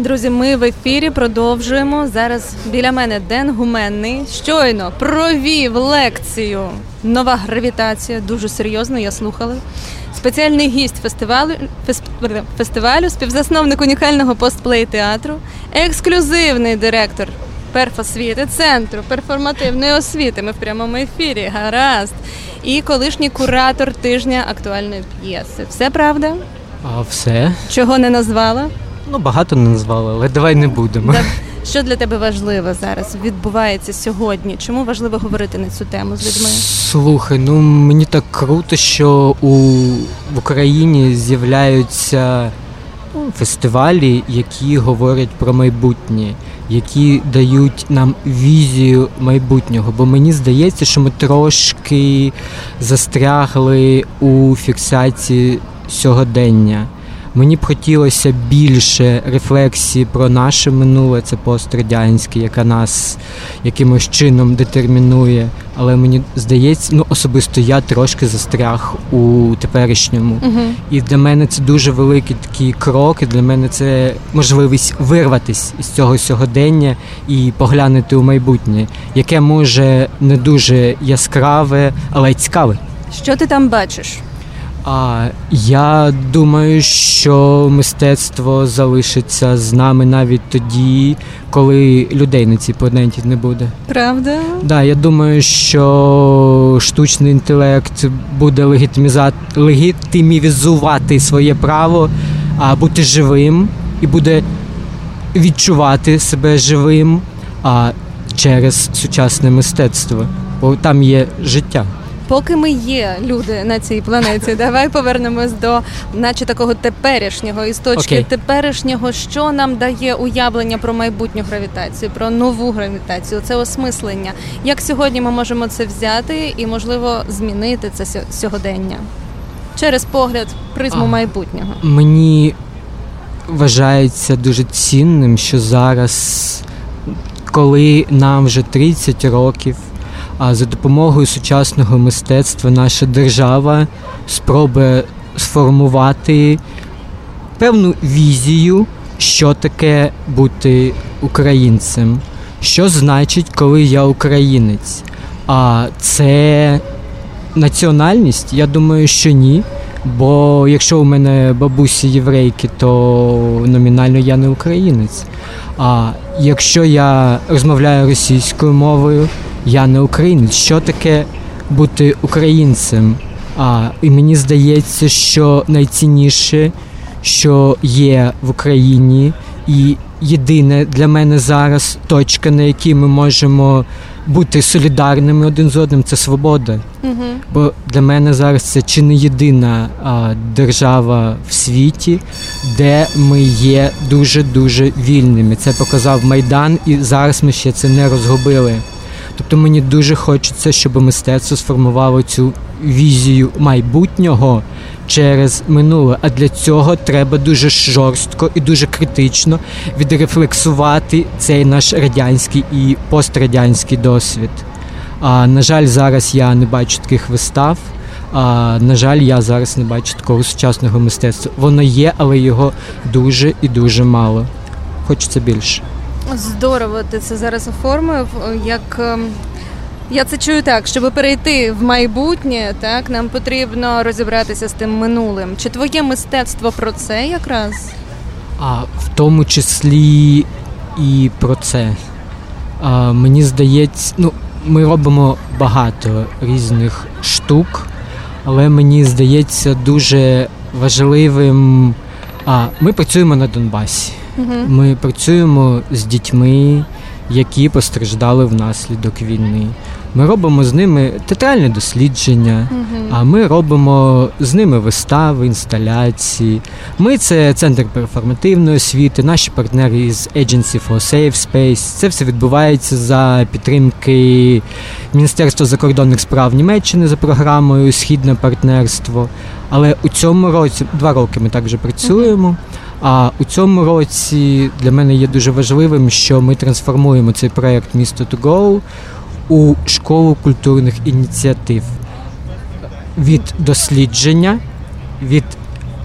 Друзі, ми в ефірі продовжуємо. Зараз біля мене Ден Гуменний щойно провів лекцію Нова гравітація. Дуже серйозно, я слухала. Спеціальний гість фестивалю, фестивалю, співзасновник унікального постплей театру, ексклюзивний директор перфосвіти, центру перформативної освіти. Ми в прямому ефірі. Гаразд. І колишній куратор тижня актуальної п'єси. Все правда? А все. Чого не назвала? Ну, багато не назвали, але давай не будемо. Що для тебе важливо зараз відбувається сьогодні? Чому важливо говорити на цю тему з людьми? Слухай, ну мені так круто, що у в Україні з'являються ну, фестивалі, які говорять про майбутнє, які дають нам візію майбутнього. Бо мені здається, що ми трошки застрягли у фіксації сьогодення. Мені б хотілося більше рефлексії про наше минуле, це пострадянське, яка нас якимось чином детермінує. Але мені здається, ну особисто я трошки застряг у теперішньому. Угу. І для мене це дуже великий такий крок. і Для мене це можливість вирватися із цього сьогодення і поглянути у майбутнє, яке може не дуже яскраве, але й цікаве. Що ти там бачиш? А я думаю, що мистецтво залишиться з нами навіть тоді, коли людей на цій планеті не буде. Правда? Да, я думаю, що штучний інтелект буде легітимізувати своє право а, бути живим і буде відчувати себе живим а, через сучасне мистецтво, бо там є життя. Поки ми є люди на цій планеті, давай повернемось до, наче такого теперішнього із точки okay. теперішнього, що нам дає уявлення про майбутню гравітацію, про нову гравітацію, це осмислення. Як сьогодні ми можемо це взяти і, можливо, змінити це сьогодення через погляд призму а, майбутнього? Мені вважається дуже цінним, що зараз, коли нам вже 30 років. А за допомогою сучасного мистецтва наша держава спробує сформувати певну візію, що таке бути українцем, що значить, коли я українець. А це національність? Я думаю, що ні. Бо якщо у мене бабусі єврейки, то номінально я не українець. А якщо я розмовляю російською мовою, я не українець. Що таке бути українцем? А, І мені здається, що найцінніше, що є в Україні, і єдине для мене зараз точка, на якій ми можемо бути солідарними один з одним, це свобода. Угу. Бо для мене зараз це чи не єдина а, держава в світі, де ми є дуже дуже вільними. Це показав майдан, і зараз ми ще це не розгубили. Тобто мені дуже хочеться, щоб мистецтво сформувало цю візію майбутнього через минуле. А для цього треба дуже жорстко і дуже критично відрефлексувати цей наш радянський і пострадянський досвід. А, На жаль, зараз я не бачу таких вистав. А, На жаль, я зараз не бачу такого сучасного мистецтва. Воно є, але його дуже і дуже мало. Хочеться більше. Здорово, ти це зараз оформив. Як ем, я це чую так, щоб перейти в майбутнє, так нам потрібно розібратися з тим минулим. Чи твоє мистецтво про це якраз? А в тому числі і про це. А, Мені здається, ну ми робимо багато різних штук, але мені здається дуже важливим. А ми працюємо на Донбасі. Ми працюємо з дітьми, які постраждали внаслідок війни. Ми робимо з ними театральне дослідження, а ми робимо з ними вистави, інсталяції. Ми це центр перформативної освіти, наші партнери із Agency for Safe Space. Це все відбувається за підтримки Міністерства закордонних справ Німеччини за програмою Східне партнерство. Але у цьому році два роки ми також працюємо. А у цьому році для мене є дуже важливим, що ми трансформуємо цей проект Місто to Go у школу культурних ініціатив від дослідження, від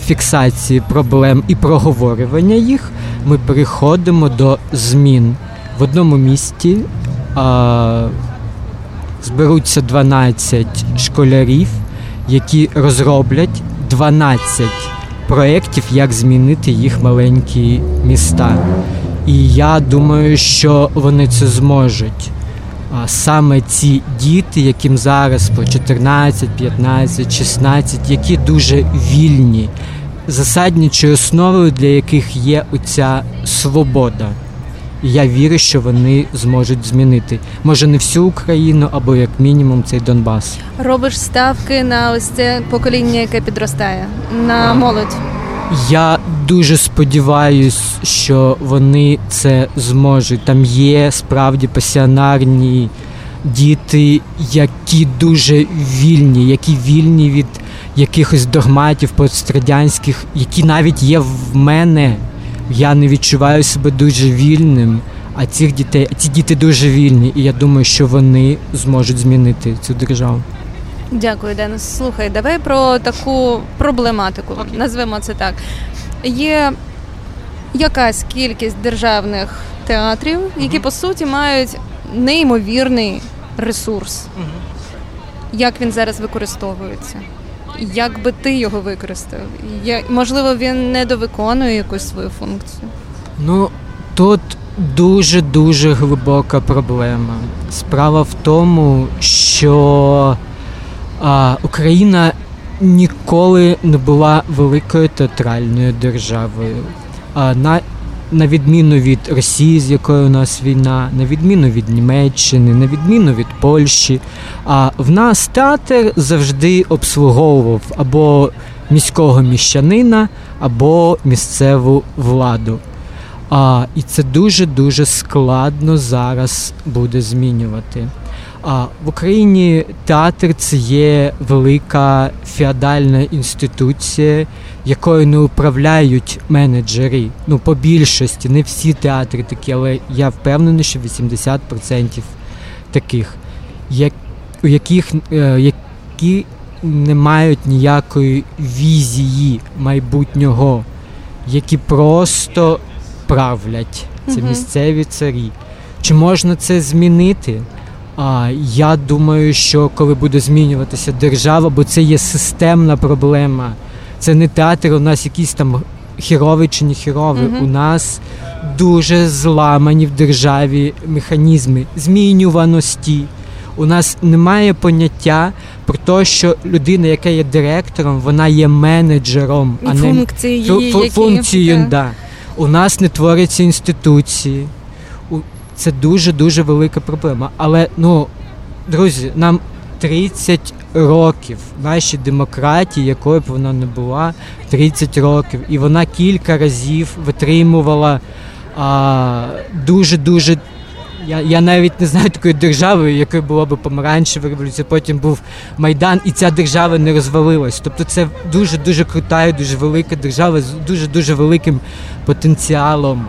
фіксації проблем і проговорювання їх, ми переходимо до змін в одному місті. А, зберуться 12 школярів, які розроблять 12 проєктів, як змінити їх маленькі міста. І я думаю, що вони це зможуть. А саме ці діти, яким зараз по 14, 15, 16, які дуже вільні, засадничою основою для яких є оця свобода. І я вірю, що вони зможуть змінити. Може не всю Україну, або як мінімум цей Донбас. Робиш ставки на ось це покоління, яке підростає, на молодь. Я дуже сподіваюся, що вони це зможуть. Там є справді пасіонарні діти, які дуже вільні, які вільні від якихось догматів пострадянських, які навіть є в мене. Я не відчуваю себе дуже вільним. А цих дітей, ці діти дуже вільні, і я думаю, що вони зможуть змінити цю державу. Дякую, Денис. Слухай, давай про таку проблематику. Окей. Назвемо це так. Є якась кількість державних театрів, які по суті мають неймовірний ресурс. Як він зараз використовується? Як би ти його використав? Я, можливо, він недовиконує якусь свою функцію. Ну, тут дуже дуже глибока проблема. Справа в тому, що а, Україна ніколи не була великою театральною державою. А, на, на відміну від Росії, з якою у нас війна, на відміну від Німеччини, на відміну від Польщі. А в нас театр завжди обслуговував або міського міщанина, або місцеву владу. А, і це дуже дуже складно зараз буде змінювати. А в Україні театр це є велика феодальна інституція, якою не управляють менеджери. Ну, по більшості, не всі театри такі, але я впевнений, що 80% таких, у яких е, які не мають ніякої візії майбутнього, які просто правлять. Це місцеві царі. Чи можна це змінити? А я думаю, що коли буде змінюватися держава, бо це є системна проблема. Це не театр, у нас якийсь там хіровий чи не хіровий. Мгм. У нас дуже зламані в державі механізми змінюваності. У нас немає поняття про те, що людина, яка є директором, вона є менеджером, а не функції Фу- її, які... да. У нас не творяться інституції. Це дуже дуже велика проблема. Але ну, друзі, нам 30 років нашій демократії, якою б вона не була, 30 років, і вона кілька разів витримувала а, дуже дуже. Я, я навіть не знаю такої держави, якою була б помаранчева революція, потім був Майдан, і ця держава не розвалилась. Тобто це дуже дуже крута і дуже велика держава з дуже дуже великим потенціалом,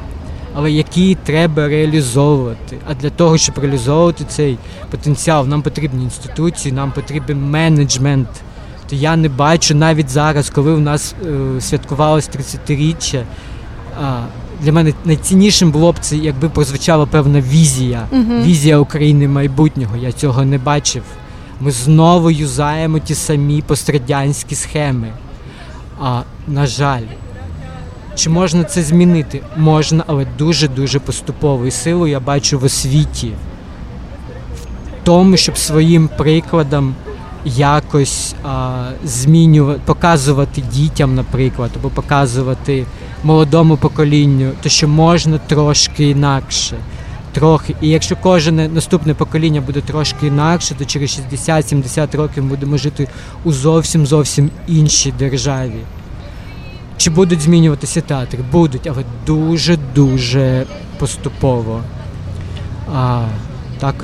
але який треба реалізовувати. А для того, щоб реалізовувати цей потенціал, нам потрібні інституції, нам потрібен менеджмент. То я не бачу навіть зараз, коли у нас е, святкувалось 30-річчя. А, для мене найціннішим було б це, якби прозвучала певна візія. Мгм. Візія України майбутнього. Я цього не бачив. Ми знову юзаємо ті самі пострадянські схеми. А на жаль, чи можна це змінити? Можна, але дуже-дуже поступово. І силу я бачу в освіті. В тому, щоб своїм прикладом якось а, змінювати, показувати дітям, наприклад, або показувати молодому поколінню, то що можна трошки інакше. Трохи. І якщо кожне наступне покоління буде трошки інакше, то через 60-70 років ми будемо жити у зовсім зовсім іншій державі. Чи будуть змінюватися театри? Будуть, але дуже-дуже поступово. А, так.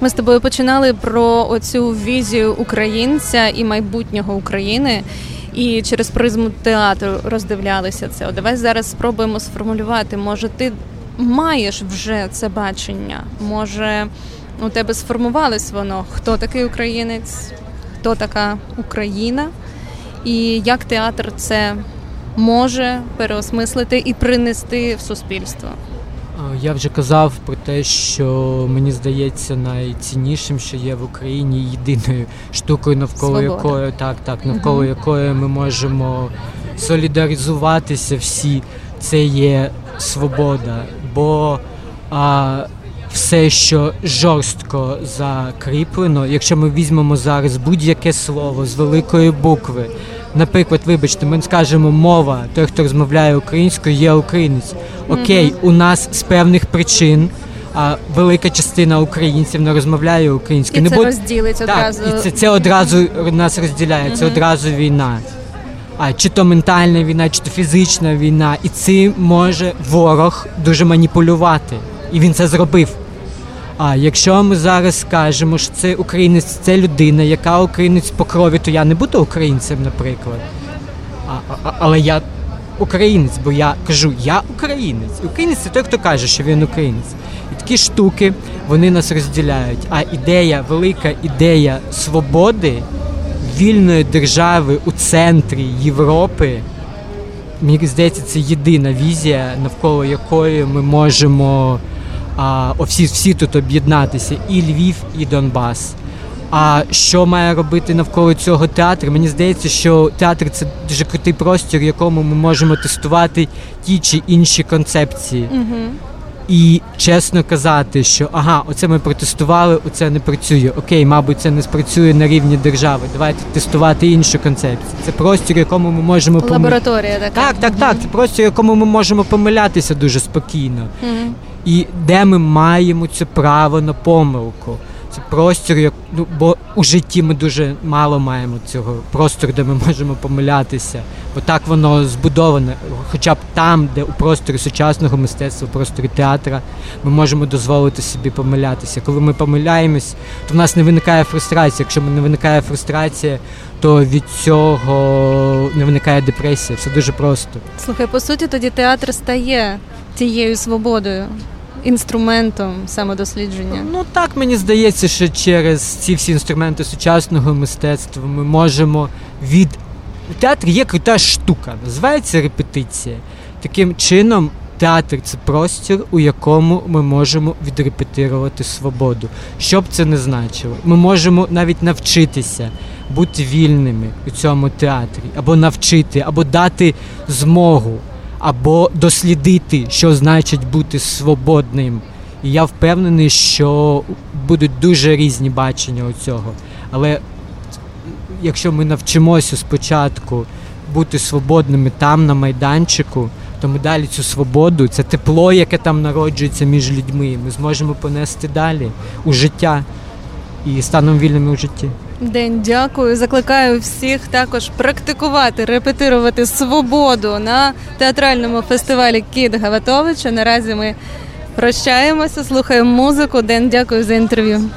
Ми з тобою починали про оцю візію українця і майбутнього України. І через призму театру роздивлялися це. От давай зараз спробуємо сформулювати. Може, ти маєш вже це бачення? Може, у тебе сформувалось воно? Хто такий українець? Хто така Україна? І як театр це може переосмислити і принести в суспільство? Я вже казав про те, що мені здається найціннішим, що є в Україні єдиною штукою, навколо Свобода. якої так, так, навколо угу. якої ми можемо солідаризуватися всі, це є свобода. Бо а, все, що жорстко закріплено, якщо ми візьмемо зараз будь-яке слово з великої букви. Наприклад, вибачте, ми скажемо мова, той, хто розмовляє українською, є українець. Окей, mm-hmm. у нас з певних причин а велика частина українців не розмовляє українською. І не це бо... розділить одразу. Так, і це, це одразу нас розділяє, mm-hmm. це одразу війна. А чи то ментальна війна, чи то фізична війна, і цим може ворог дуже маніпулювати, і він це зробив. А якщо ми зараз скажемо, що це українець, це людина, яка українець по крові, то я не буду українцем, наприклад. А, а, Але я українець, бо я кажу, я українець. Українець це той, хто каже, що він українець. І такі штуки вони нас розділяють. А ідея, велика ідея свободи, вільної держави у центрі Європи. Мені здається, це єдина візія, навколо якої ми можемо а, всі, всі тут об'єднатися, і Львів, і Донбас. А що має робити навколо цього театр? Мені здається, що театр це дуже крутий простір, в якому ми можемо тестувати ті чи інші концепції. Угу. І чесно казати, що ага, оце ми протестували, оце не працює. Окей, мабуть, це не спрацює на рівні держави. Давайте тестувати іншу концепцію. Це простір, якому ми можемо лабораторія. Така. Так, так, так. Це простір, якому ми можемо помилятися дуже спокійно. Угу. І де ми маємо це право на помилку. Це простір, як ну бо у житті ми дуже мало маємо цього простору, де ми можемо помилятися, бо так воно збудоване. Хоча б там, де у просторі сучасного мистецтва, у просторі театра, ми можемо дозволити собі помилятися. Коли ми помиляємось, то в нас не виникає фрустрація. Якщо не виникає фрустрація, то від цього не виникає депресія. Все дуже просто. Слухай, по суті, тоді театр стає тією свободою інструментом самодослідження? Ну так мені здається, що через ці всі інструменти сучасного мистецтва ми можемо від у театрі є крута штука, називається репетиція. Таким чином, театр це простір, у якому ми можемо відрепетирувати свободу. Що б це не значило, ми можемо навіть навчитися бути вільними у цьому театрі, або навчити, або дати змогу або дослідити, що значить бути свободним. І я впевнений, що будуть дуже різні бачення у цього. Але якщо ми навчимося спочатку бути свободними там, на майданчику, то ми далі цю свободу, це тепло, яке там народжується між людьми, ми зможемо понести далі у життя і станемо вільними у житті. День дякую. Закликаю всіх також практикувати, репетирувати свободу на театральному фестивалі Кіт Гаватовича. Наразі ми прощаємося, слухаємо музику. День дякую за інтерв'ю.